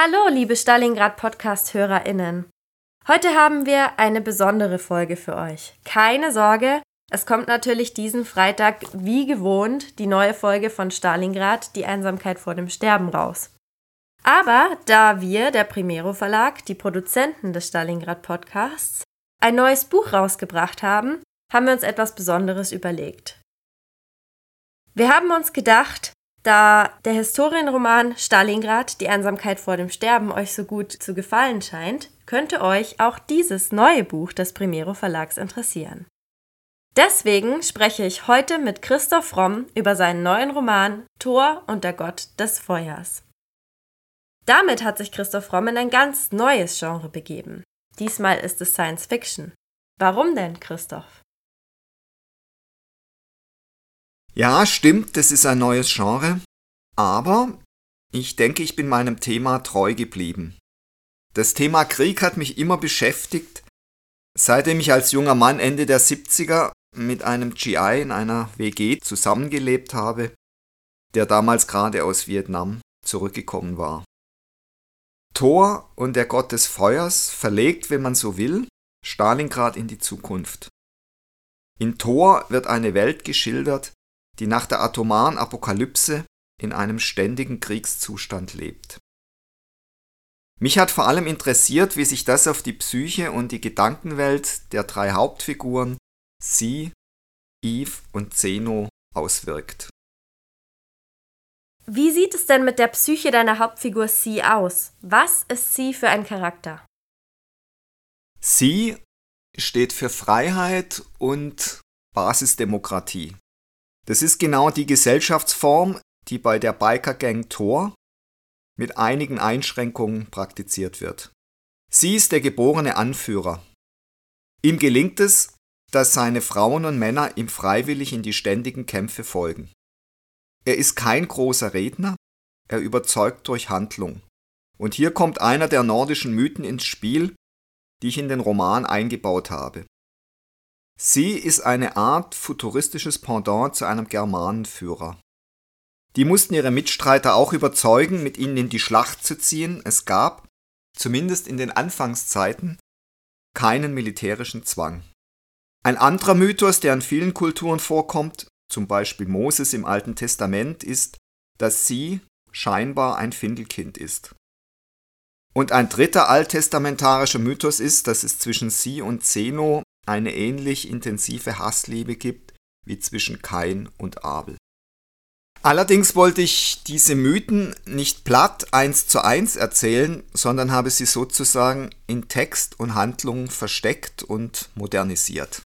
Hallo, liebe Stalingrad-Podcast-HörerInnen. Heute haben wir eine besondere Folge für euch. Keine Sorge, es kommt natürlich diesen Freitag wie gewohnt die neue Folge von Stalingrad, die Einsamkeit vor dem Sterben raus. Aber da wir, der Primero Verlag, die Produzenten des Stalingrad Podcasts, ein neues Buch rausgebracht haben, haben wir uns etwas Besonderes überlegt. Wir haben uns gedacht, da der Historienroman Stalingrad, die Einsamkeit vor dem Sterben euch so gut zu gefallen scheint, könnte euch auch dieses neue Buch des Primero Verlags interessieren. Deswegen spreche ich heute mit Christoph Romm über seinen neuen Roman Thor und der Gott des Feuers. Damit hat sich Christoph Romm in ein ganz neues Genre begeben. Diesmal ist es Science Fiction. Warum denn, Christoph? Ja, stimmt, das ist ein neues Genre, aber ich denke, ich bin meinem Thema treu geblieben. Das Thema Krieg hat mich immer beschäftigt, seitdem ich als junger Mann Ende der 70er mit einem GI in einer WG zusammengelebt habe, der damals gerade aus Vietnam zurückgekommen war. Thor und der Gott des Feuers verlegt, wenn man so will, Stalingrad in die Zukunft. In Thor wird eine Welt geschildert, die nach der atomaren Apokalypse in einem ständigen Kriegszustand lebt. Mich hat vor allem interessiert, wie sich das auf die Psyche und die Gedankenwelt der drei Hauptfiguren Sie, Eve und Zeno auswirkt. Wie sieht es denn mit der Psyche deiner Hauptfigur Sie aus? Was ist sie für ein Charakter? Sie steht für Freiheit und Basisdemokratie. Das ist genau die Gesellschaftsform, die bei der Biker-Gang Tor mit einigen Einschränkungen praktiziert wird. Sie ist der geborene Anführer. Ihm gelingt es, dass seine Frauen und Männer ihm freiwillig in die ständigen Kämpfe folgen. Er ist kein großer Redner, er überzeugt durch Handlung. Und hier kommt einer der nordischen Mythen ins Spiel, die ich in den Roman eingebaut habe. Sie ist eine Art futuristisches Pendant zu einem Germanenführer. Die mussten ihre Mitstreiter auch überzeugen, mit ihnen in die Schlacht zu ziehen. Es gab, zumindest in den Anfangszeiten, keinen militärischen Zwang. Ein anderer Mythos, der in vielen Kulturen vorkommt, zum Beispiel Moses im Alten Testament, ist, dass sie scheinbar ein Findelkind ist. Und ein dritter alttestamentarischer Mythos ist, dass es zwischen sie und Zeno eine ähnlich intensive Hassliebe gibt wie zwischen Kain und Abel. Allerdings wollte ich diese Mythen nicht platt eins zu eins erzählen, sondern habe sie sozusagen in Text und Handlung versteckt und modernisiert.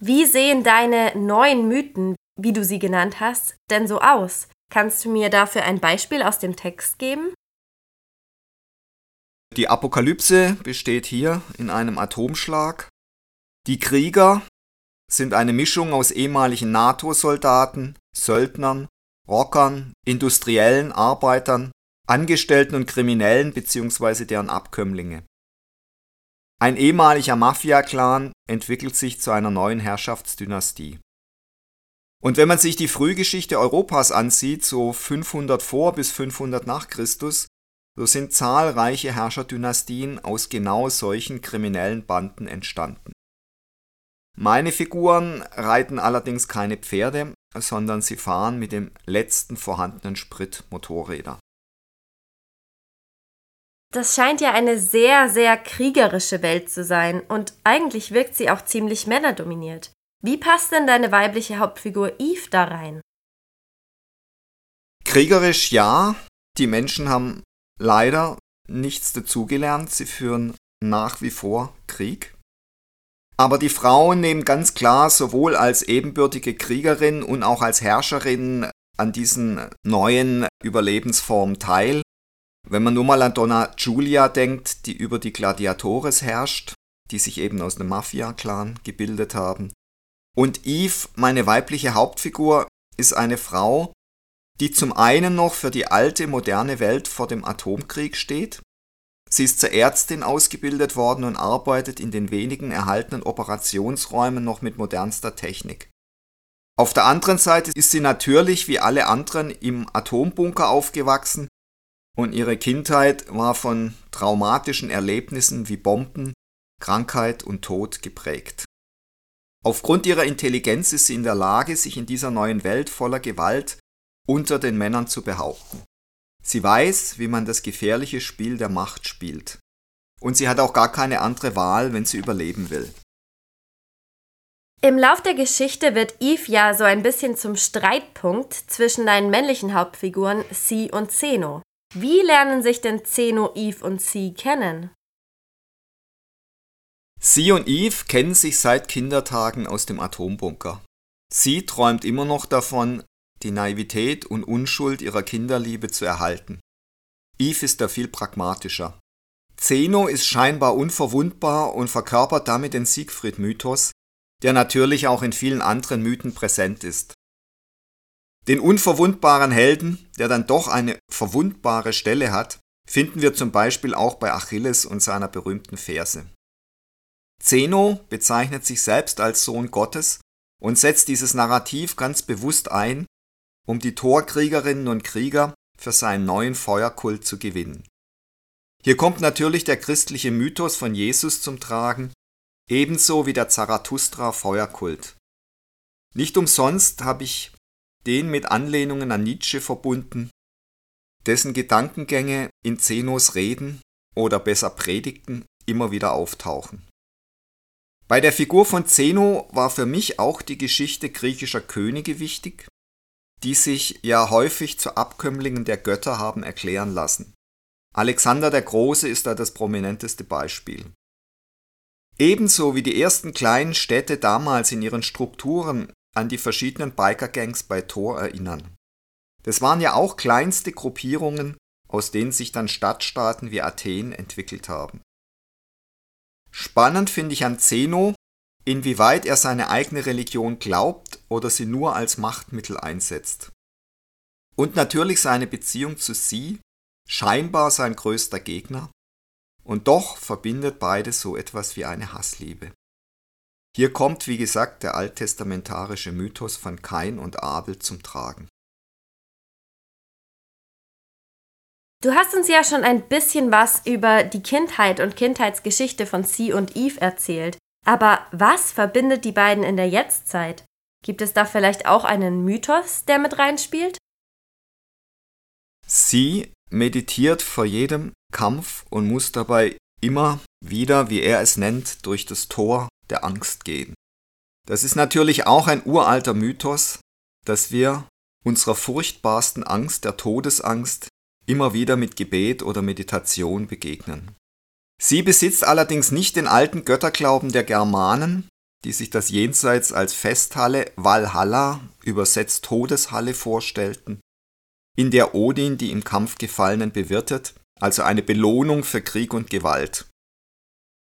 Wie sehen deine neuen Mythen, wie du sie genannt hast, denn so aus? Kannst du mir dafür ein Beispiel aus dem Text geben? Die Apokalypse besteht hier in einem Atomschlag. Die Krieger sind eine Mischung aus ehemaligen NATO-Soldaten, Söldnern, Rockern, industriellen Arbeitern, Angestellten und Kriminellen bzw. deren Abkömmlinge. Ein ehemaliger Mafia-Clan entwickelt sich zu einer neuen Herrschaftsdynastie. Und wenn man sich die Frühgeschichte Europas ansieht, so 500 vor bis 500 nach Christus, so sind zahlreiche Herrscherdynastien aus genau solchen kriminellen Banden entstanden. Meine Figuren reiten allerdings keine Pferde, sondern sie fahren mit dem letzten vorhandenen Sprit Motorräder. Das scheint ja eine sehr, sehr kriegerische Welt zu sein und eigentlich wirkt sie auch ziemlich männerdominiert. Wie passt denn deine weibliche Hauptfigur Eve da rein? Kriegerisch ja, die Menschen haben leider nichts dazugelernt. Sie führen nach wie vor Krieg. Aber die Frauen nehmen ganz klar sowohl als ebenbürtige Kriegerin und auch als Herrscherin an diesen neuen Überlebensformen teil. Wenn man nur mal an Donna Giulia denkt, die über die Gladiatores herrscht, die sich eben aus einem Mafia-Clan gebildet haben. Und Eve, meine weibliche Hauptfigur, ist eine Frau, die zum einen noch für die alte, moderne Welt vor dem Atomkrieg steht. Sie ist zur Ärztin ausgebildet worden und arbeitet in den wenigen erhaltenen Operationsräumen noch mit modernster Technik. Auf der anderen Seite ist sie natürlich wie alle anderen im Atombunker aufgewachsen und ihre Kindheit war von traumatischen Erlebnissen wie Bomben, Krankheit und Tod geprägt. Aufgrund ihrer Intelligenz ist sie in der Lage, sich in dieser neuen Welt voller Gewalt unter den Männern zu behaupten. Sie weiß, wie man das gefährliche Spiel der Macht spielt. Und sie hat auch gar keine andere Wahl, wenn sie überleben will. Im Lauf der Geschichte wird Eve ja so ein bisschen zum Streitpunkt zwischen deinen männlichen Hauptfiguren Sie und Zeno. Wie lernen sich denn Zeno, Eve und Sie kennen? Sie und Eve kennen sich seit Kindertagen aus dem Atombunker. Sie träumt immer noch davon, die Naivität und Unschuld ihrer Kinderliebe zu erhalten. Eve ist da viel pragmatischer. Zeno ist scheinbar unverwundbar und verkörpert damit den Siegfried-Mythos, der natürlich auch in vielen anderen Mythen präsent ist. Den unverwundbaren Helden, der dann doch eine verwundbare Stelle hat, finden wir zum Beispiel auch bei Achilles und seiner berühmten Verse. Zeno bezeichnet sich selbst als Sohn Gottes und setzt dieses Narrativ ganz bewusst ein, um die Torkriegerinnen und Krieger für seinen neuen Feuerkult zu gewinnen. Hier kommt natürlich der christliche Mythos von Jesus zum Tragen, ebenso wie der Zarathustra Feuerkult. Nicht umsonst habe ich den mit Anlehnungen an Nietzsche verbunden, dessen Gedankengänge in Zenos Reden oder besser Predigten immer wieder auftauchen. Bei der Figur von Zeno war für mich auch die Geschichte griechischer Könige wichtig, die sich ja häufig zu Abkömmlingen der Götter haben erklären lassen. Alexander der Große ist da das prominenteste Beispiel. Ebenso wie die ersten kleinen Städte damals in ihren Strukturen an die verschiedenen Biker-Gangs bei Thor erinnern. Das waren ja auch kleinste Gruppierungen, aus denen sich dann Stadtstaaten wie Athen entwickelt haben. Spannend finde ich an Zeno, inwieweit er seine eigene Religion glaubt oder sie nur als Machtmittel einsetzt. Und natürlich seine Beziehung zu sie, scheinbar sein größter Gegner, und doch verbindet beides so etwas wie eine Hassliebe. Hier kommt, wie gesagt, der alttestamentarische Mythos von Kain und Abel zum Tragen. Du hast uns ja schon ein bisschen was über die Kindheit und Kindheitsgeschichte von Sie und Eve erzählt. Aber was verbindet die beiden in der Jetztzeit? Gibt es da vielleicht auch einen Mythos, der mit reinspielt? Sie meditiert vor jedem Kampf und muss dabei immer wieder, wie er es nennt, durch das Tor der Angst gehen. Das ist natürlich auch ein uralter Mythos, dass wir unserer furchtbarsten Angst, der Todesangst, immer wieder mit Gebet oder Meditation begegnen. Sie besitzt allerdings nicht den alten Götterglauben der Germanen, die sich das Jenseits als Festhalle Valhalla, übersetzt Todeshalle, vorstellten, in der Odin die im Kampf Gefallenen bewirtet, also eine Belohnung für Krieg und Gewalt.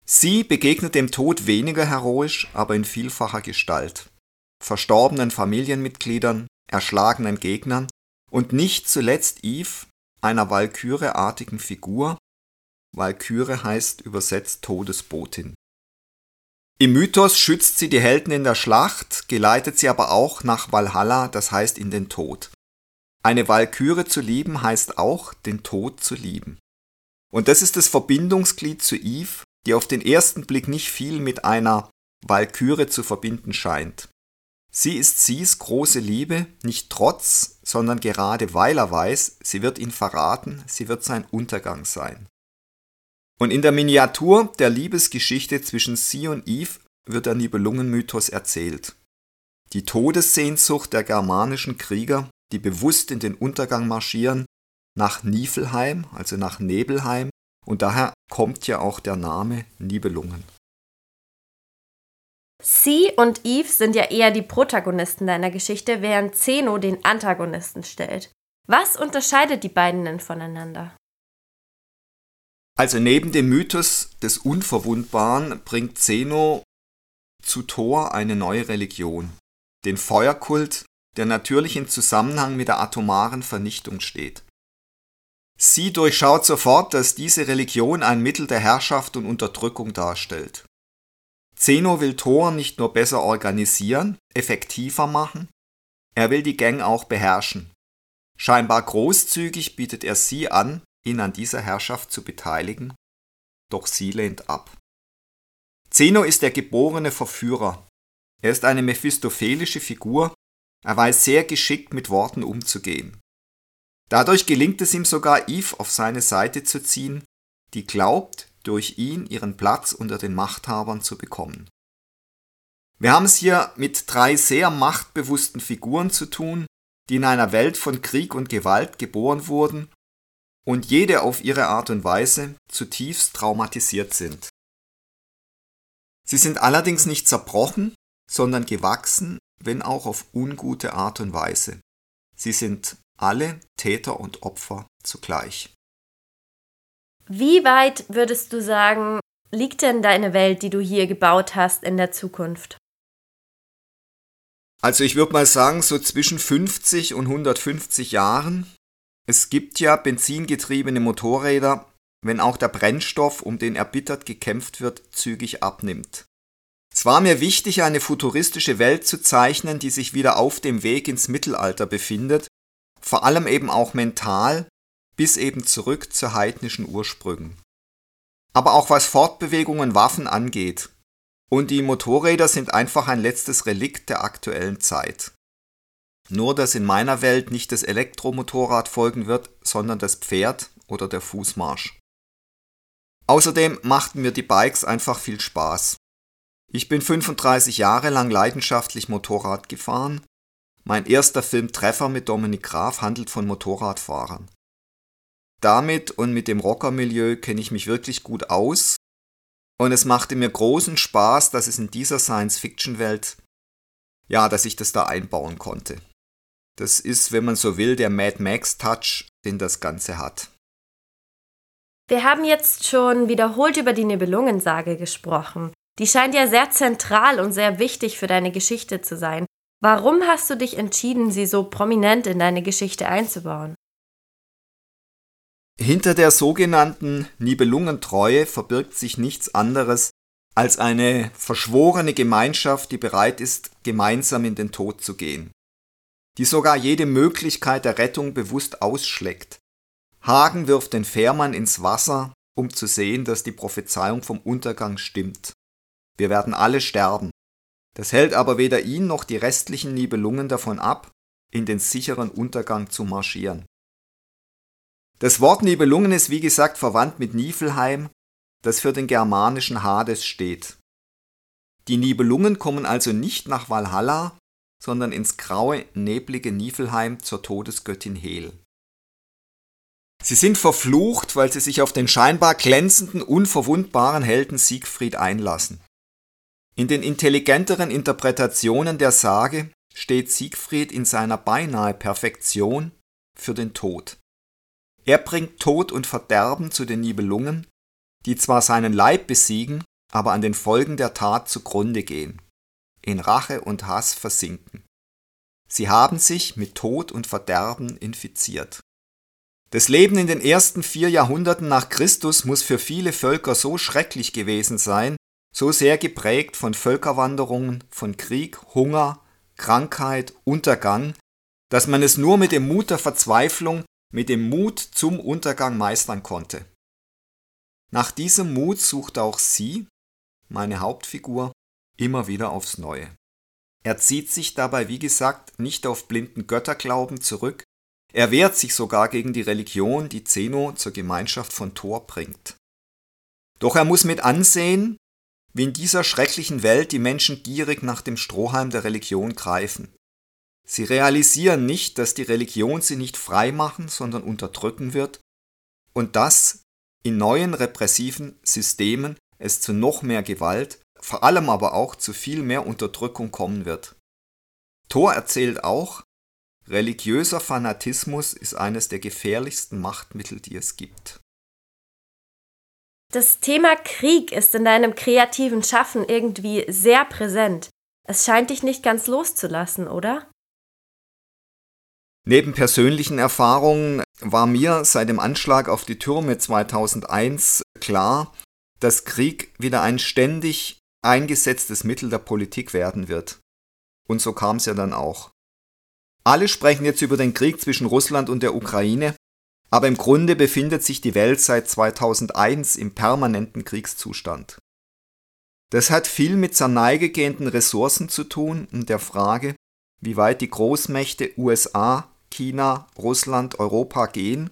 Sie begegnet dem Tod weniger heroisch, aber in vielfacher Gestalt. Verstorbenen Familienmitgliedern, erschlagenen Gegnern und nicht zuletzt Eve, einer Walküre-artigen Figur. Walküre heißt übersetzt Todesbotin. Im Mythos schützt sie die Helden in der Schlacht, geleitet sie aber auch nach Valhalla, das heißt in den Tod. Eine Walküre zu lieben heißt auch, den Tod zu lieben. Und das ist das Verbindungsglied zu Eve, die auf den ersten Blick nicht viel mit einer Walküre zu verbinden scheint. Sie ist Sies große Liebe, nicht trotz, sondern gerade weil er weiß, sie wird ihn verraten, sie wird sein Untergang sein. Und in der Miniatur der Liebesgeschichte zwischen sie und Eve wird der Nibelungenmythos erzählt. Die Todessehnsucht der germanischen Krieger, die bewusst in den Untergang marschieren, nach Nifelheim, also nach Nebelheim, und daher kommt ja auch der Name Nibelungen. Sie und Eve sind ja eher die Protagonisten deiner Geschichte, während Zeno den Antagonisten stellt. Was unterscheidet die beiden denn voneinander? Also neben dem Mythos des Unverwundbaren bringt Zeno zu Thor eine neue Religion, den Feuerkult, der natürlich im Zusammenhang mit der atomaren Vernichtung steht. Sie durchschaut sofort, dass diese Religion ein Mittel der Herrschaft und Unterdrückung darstellt. Zeno will Thor nicht nur besser organisieren, effektiver machen, er will die Gang auch beherrschen. Scheinbar großzügig bietet er sie an, ihn an dieser Herrschaft zu beteiligen, doch sie lehnt ab. Zeno ist der geborene Verführer. Er ist eine mephistophelische Figur, er weiß sehr geschickt mit Worten umzugehen. Dadurch gelingt es ihm sogar, Eve auf seine Seite zu ziehen, die glaubt, durch ihn ihren Platz unter den Machthabern zu bekommen. Wir haben es hier mit drei sehr machtbewussten Figuren zu tun, die in einer Welt von Krieg und Gewalt geboren wurden und jede auf ihre Art und Weise zutiefst traumatisiert sind. Sie sind allerdings nicht zerbrochen, sondern gewachsen, wenn auch auf ungute Art und Weise. Sie sind alle Täter und Opfer zugleich. Wie weit würdest du sagen, liegt denn deine Welt, die du hier gebaut hast, in der Zukunft? Also ich würde mal sagen, so zwischen 50 und 150 Jahren. Es gibt ja benzingetriebene Motorräder, wenn auch der Brennstoff, um den erbittert gekämpft wird, zügig abnimmt. Es war mir wichtig, eine futuristische Welt zu zeichnen, die sich wieder auf dem Weg ins Mittelalter befindet, vor allem eben auch mental, bis eben zurück zu heidnischen Ursprüngen. Aber auch was Fortbewegungen Waffen angeht, und die Motorräder sind einfach ein letztes Relikt der aktuellen Zeit. Nur dass in meiner Welt nicht das Elektromotorrad folgen wird, sondern das Pferd oder der Fußmarsch. Außerdem machten mir die Bikes einfach viel Spaß. Ich bin 35 Jahre lang leidenschaftlich Motorrad gefahren. Mein erster Film Treffer mit Dominik Graf handelt von Motorradfahrern. Damit und mit dem Rockermilieu kenne ich mich wirklich gut aus und es machte mir großen Spaß, dass es in dieser Science-Fiction-Welt, ja, dass ich das da einbauen konnte. Das ist, wenn man so will, der Mad Max-Touch, den das Ganze hat. Wir haben jetzt schon wiederholt über die Nibelungensage gesprochen. Die scheint ja sehr zentral und sehr wichtig für deine Geschichte zu sein. Warum hast du dich entschieden, sie so prominent in deine Geschichte einzubauen? Hinter der sogenannten Nibelungentreue verbirgt sich nichts anderes als eine verschworene Gemeinschaft, die bereit ist, gemeinsam in den Tod zu gehen, die sogar jede Möglichkeit der Rettung bewusst ausschlägt. Hagen wirft den Fährmann ins Wasser, um zu sehen, dass die Prophezeiung vom Untergang stimmt. Wir werden alle sterben. Das hält aber weder ihn noch die restlichen Nibelungen davon ab, in den sicheren Untergang zu marschieren. Das Wort Nibelungen ist wie gesagt verwandt mit Niflheim, das für den germanischen Hades steht. Die Nibelungen kommen also nicht nach Valhalla, sondern ins graue, neblige Niflheim zur Todesgöttin Hel. Sie sind verflucht, weil sie sich auf den scheinbar glänzenden, unverwundbaren Helden Siegfried einlassen. In den intelligenteren Interpretationen der Sage steht Siegfried in seiner beinahe Perfektion für den Tod. Er bringt Tod und Verderben zu den Nibelungen, die zwar seinen Leib besiegen, aber an den Folgen der Tat zugrunde gehen, in Rache und Hass versinken. Sie haben sich mit Tod und Verderben infiziert. Das Leben in den ersten vier Jahrhunderten nach Christus muss für viele Völker so schrecklich gewesen sein, so sehr geprägt von Völkerwanderungen, von Krieg, Hunger, Krankheit, Untergang, dass man es nur mit dem Mut der Verzweiflung mit dem Mut zum Untergang meistern konnte. Nach diesem Mut sucht auch sie, meine Hauptfigur, immer wieder aufs Neue. Er zieht sich dabei, wie gesagt, nicht auf blinden Götterglauben zurück, er wehrt sich sogar gegen die Religion, die Zeno zur Gemeinschaft von Thor bringt. Doch er muss mit ansehen, wie in dieser schrecklichen Welt die Menschen gierig nach dem Strohhalm der Religion greifen. Sie realisieren nicht, dass die Religion sie nicht frei machen, sondern unterdrücken wird und dass in neuen repressiven Systemen es zu noch mehr Gewalt, vor allem aber auch zu viel mehr Unterdrückung kommen wird. Thor erzählt auch, religiöser Fanatismus ist eines der gefährlichsten Machtmittel, die es gibt. Das Thema Krieg ist in deinem kreativen Schaffen irgendwie sehr präsent. Es scheint dich nicht ganz loszulassen, oder? Neben persönlichen Erfahrungen war mir seit dem Anschlag auf die Türme 2001 klar, dass Krieg wieder ein ständig eingesetztes Mittel der Politik werden wird. Und so kam es ja dann auch. Alle sprechen jetzt über den Krieg zwischen Russland und der Ukraine, aber im Grunde befindet sich die Welt seit 2001 im permanenten Kriegszustand. Das hat viel mit zerneigegehenden Ressourcen zu tun und der Frage, wie weit die Großmächte USA, China, Russland, Europa gehen,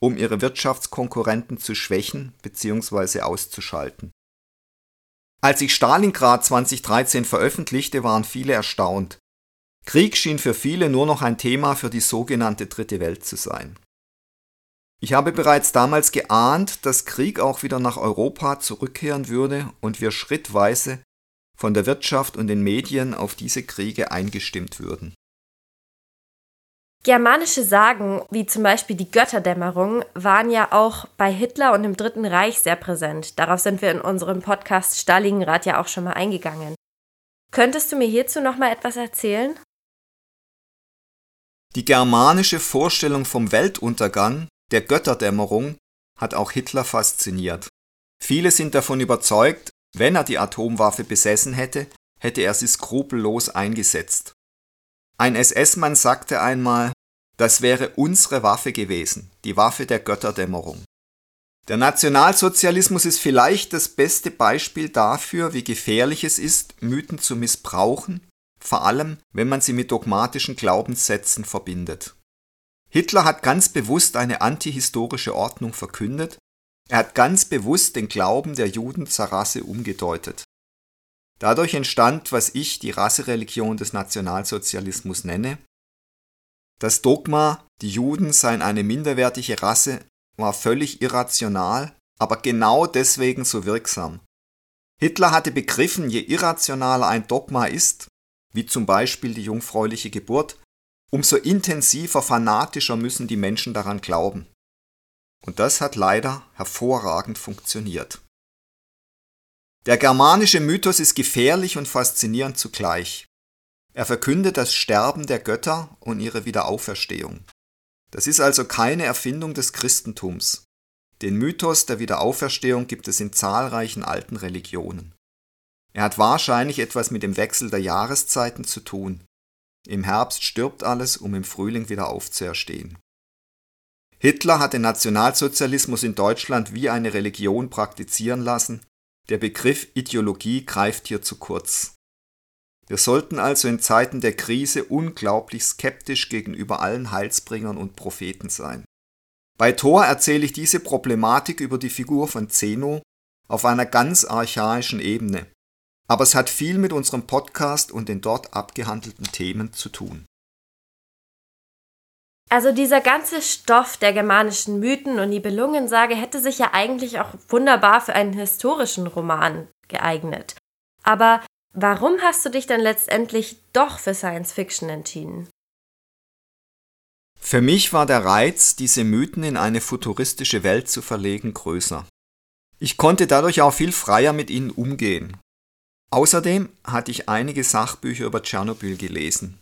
um ihre Wirtschaftskonkurrenten zu schwächen bzw. auszuschalten. Als ich Stalingrad 2013 veröffentlichte, waren viele erstaunt. Krieg schien für viele nur noch ein Thema für die sogenannte Dritte Welt zu sein. Ich habe bereits damals geahnt, dass Krieg auch wieder nach Europa zurückkehren würde und wir schrittweise von der Wirtschaft und den Medien auf diese Kriege eingestimmt würden. Germanische Sagen, wie zum Beispiel die Götterdämmerung, waren ja auch bei Hitler und im Dritten Reich sehr präsent. Darauf sind wir in unserem Podcast Stalingrad ja auch schon mal eingegangen. Könntest du mir hierzu noch mal etwas erzählen? Die germanische Vorstellung vom Weltuntergang, der Götterdämmerung, hat auch Hitler fasziniert. Viele sind davon überzeugt, wenn er die Atomwaffe besessen hätte, hätte er sie skrupellos eingesetzt. Ein SS-Mann sagte einmal, das wäre unsere Waffe gewesen, die Waffe der Götterdämmerung. Der Nationalsozialismus ist vielleicht das beste Beispiel dafür, wie gefährlich es ist, Mythen zu missbrauchen, vor allem wenn man sie mit dogmatischen Glaubenssätzen verbindet. Hitler hat ganz bewusst eine antihistorische Ordnung verkündet, er hat ganz bewusst den Glauben der Juden zur Rasse umgedeutet. Dadurch entstand, was ich die Rassereligion des Nationalsozialismus nenne. Das Dogma, die Juden seien eine minderwertige Rasse, war völlig irrational, aber genau deswegen so wirksam. Hitler hatte begriffen, je irrationaler ein Dogma ist, wie zum Beispiel die jungfräuliche Geburt, umso intensiver, fanatischer müssen die Menschen daran glauben. Und das hat leider hervorragend funktioniert. Der germanische Mythos ist gefährlich und faszinierend zugleich. Er verkündet das Sterben der Götter und ihre Wiederauferstehung. Das ist also keine Erfindung des Christentums. Den Mythos der Wiederauferstehung gibt es in zahlreichen alten Religionen. Er hat wahrscheinlich etwas mit dem Wechsel der Jahreszeiten zu tun. Im Herbst stirbt alles, um im Frühling wieder aufzuerstehen. Hitler hat den Nationalsozialismus in Deutschland wie eine Religion praktizieren lassen, der Begriff Ideologie greift hier zu kurz. Wir sollten also in Zeiten der Krise unglaublich skeptisch gegenüber allen Heilsbringern und Propheten sein. Bei Thor erzähle ich diese Problematik über die Figur von Zeno auf einer ganz archaischen Ebene, aber es hat viel mit unserem Podcast und den dort abgehandelten Themen zu tun. Also dieser ganze Stoff der germanischen Mythen und Nibelungensage hätte sich ja eigentlich auch wunderbar für einen historischen Roman geeignet. Aber warum hast du dich dann letztendlich doch für Science Fiction entschieden? Für mich war der Reiz, diese Mythen in eine futuristische Welt zu verlegen, größer. Ich konnte dadurch auch viel freier mit ihnen umgehen. Außerdem hatte ich einige Sachbücher über Tschernobyl gelesen.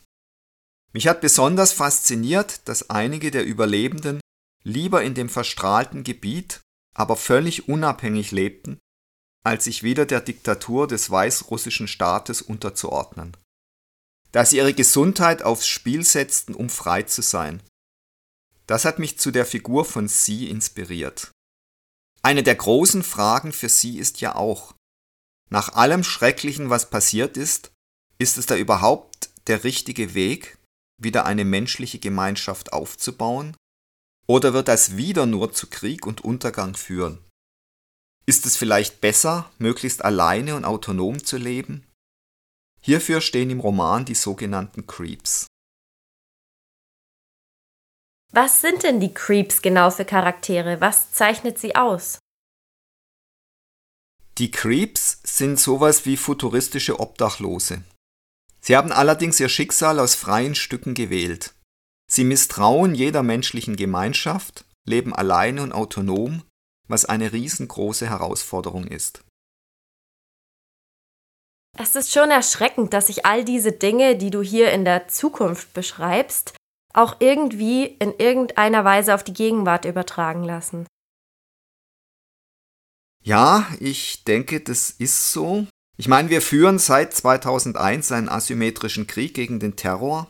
Mich hat besonders fasziniert, dass einige der Überlebenden lieber in dem verstrahlten Gebiet, aber völlig unabhängig lebten, als sich wieder der Diktatur des weißrussischen Staates unterzuordnen. Dass sie ihre Gesundheit aufs Spiel setzten, um frei zu sein. Das hat mich zu der Figur von Sie inspiriert. Eine der großen Fragen für Sie ist ja auch, nach allem Schrecklichen, was passiert ist, ist es da überhaupt der richtige Weg, wieder eine menschliche Gemeinschaft aufzubauen? Oder wird das wieder nur zu Krieg und Untergang führen? Ist es vielleicht besser, möglichst alleine und autonom zu leben? Hierfür stehen im Roman die sogenannten Creeps. Was sind denn die Creeps genau für Charaktere? Was zeichnet sie aus? Die Creeps sind sowas wie futuristische Obdachlose. Sie haben allerdings ihr Schicksal aus freien Stücken gewählt. Sie misstrauen jeder menschlichen Gemeinschaft, leben alleine und autonom, was eine riesengroße Herausforderung ist. Es ist schon erschreckend, dass sich all diese Dinge, die du hier in der Zukunft beschreibst, auch irgendwie in irgendeiner Weise auf die Gegenwart übertragen lassen. Ja, ich denke, das ist so. Ich meine, wir führen seit 2001 einen asymmetrischen Krieg gegen den Terror,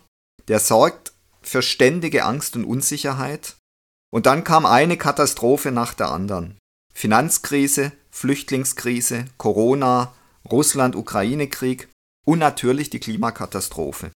der sorgt für ständige Angst und Unsicherheit Und dann kam eine Katastrophe nach der anderen. Finanzkrise, Flüchtlingskrise, Corona, Russland-Ukraine-Krieg und natürlich die Klimakatastrophe.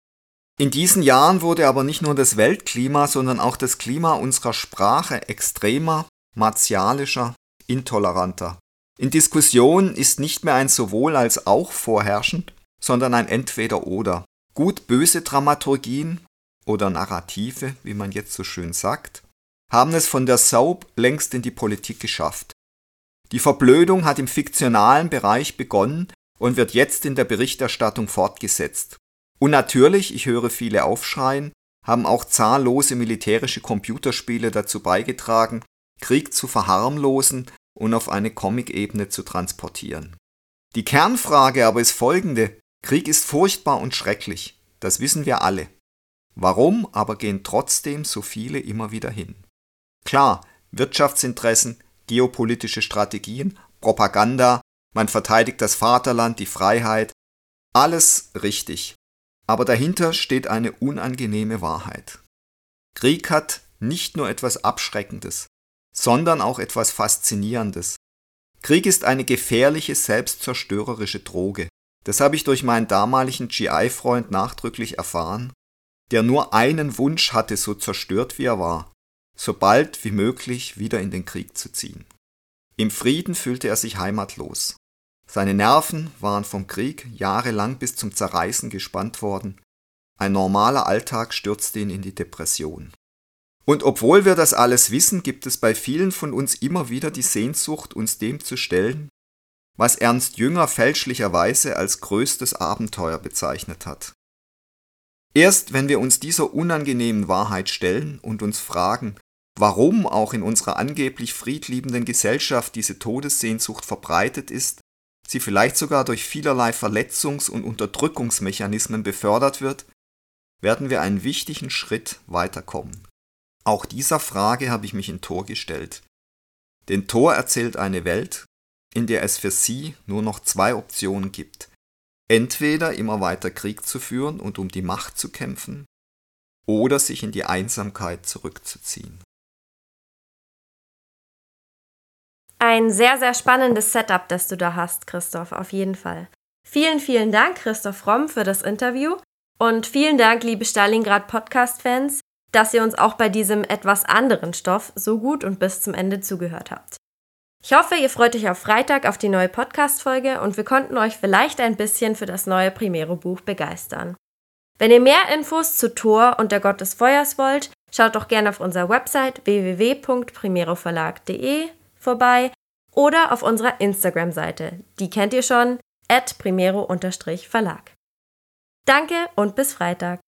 In diesen Jahren wurde aber nicht nur das Weltklima, sondern auch das Klima unserer Sprache extremer, martialischer, intoleranter. In Diskussionen ist nicht mehr ein sowohl als auch vorherrschend, sondern ein entweder oder. Gut-böse Dramaturgien oder Narrative, wie man jetzt so schön sagt, haben es von der Soap längst in die Politik geschafft. Die Verblödung hat im fiktionalen Bereich begonnen und wird jetzt in der Berichterstattung fortgesetzt. Und natürlich, ich höre viele aufschreien, haben auch zahllose militärische Computerspiele dazu beigetragen, Krieg zu verharmlosen und auf eine Comic-Ebene zu transportieren. Die Kernfrage aber ist folgende. Krieg ist furchtbar und schrecklich. Das wissen wir alle. Warum aber gehen trotzdem so viele immer wieder hin? Klar, Wirtschaftsinteressen, geopolitische Strategien, Propaganda, man verteidigt das Vaterland, die Freiheit, alles richtig. Aber dahinter steht eine unangenehme Wahrheit. Krieg hat nicht nur etwas Abschreckendes, sondern auch etwas Faszinierendes. Krieg ist eine gefährliche, selbstzerstörerische Droge. Das habe ich durch meinen damaligen GI-Freund nachdrücklich erfahren, der nur einen Wunsch hatte, so zerstört wie er war, so bald wie möglich wieder in den Krieg zu ziehen. Im Frieden fühlte er sich heimatlos. Seine Nerven waren vom Krieg jahrelang bis zum Zerreißen gespannt worden. Ein normaler Alltag stürzte ihn in die Depression. Und obwohl wir das alles wissen, gibt es bei vielen von uns immer wieder die Sehnsucht, uns dem zu stellen, was Ernst Jünger fälschlicherweise als größtes Abenteuer bezeichnet hat. Erst wenn wir uns dieser unangenehmen Wahrheit stellen und uns fragen, Warum auch in unserer angeblich friedliebenden Gesellschaft diese Todessehnsucht verbreitet ist, sie vielleicht sogar durch vielerlei Verletzungs- und Unterdrückungsmechanismen befördert wird, werden wir einen wichtigen Schritt weiterkommen. Auch dieser Frage habe ich mich in Tor gestellt. Denn Tor erzählt eine Welt, in der es für sie nur noch zwei Optionen gibt. Entweder immer weiter Krieg zu führen und um die Macht zu kämpfen, oder sich in die Einsamkeit zurückzuziehen. Ein sehr, sehr spannendes Setup, das du da hast, Christoph, auf jeden Fall. Vielen, vielen Dank, Christoph Romm, für das Interview. Und vielen Dank, liebe Stalingrad Podcast-Fans, dass ihr uns auch bei diesem etwas anderen Stoff so gut und bis zum Ende zugehört habt. Ich hoffe, ihr freut euch auf Freitag auf die neue Podcast-Folge und wir konnten euch vielleicht ein bisschen für das neue Primero-Buch begeistern. Wenn ihr mehr Infos zu Thor und der Gott des Feuers wollt, schaut doch gerne auf unserer Website www.primeroverlag.de vorbei oder auf unserer Instagram-Seite. Die kennt ihr schon, at primero-verlag. Danke und bis Freitag.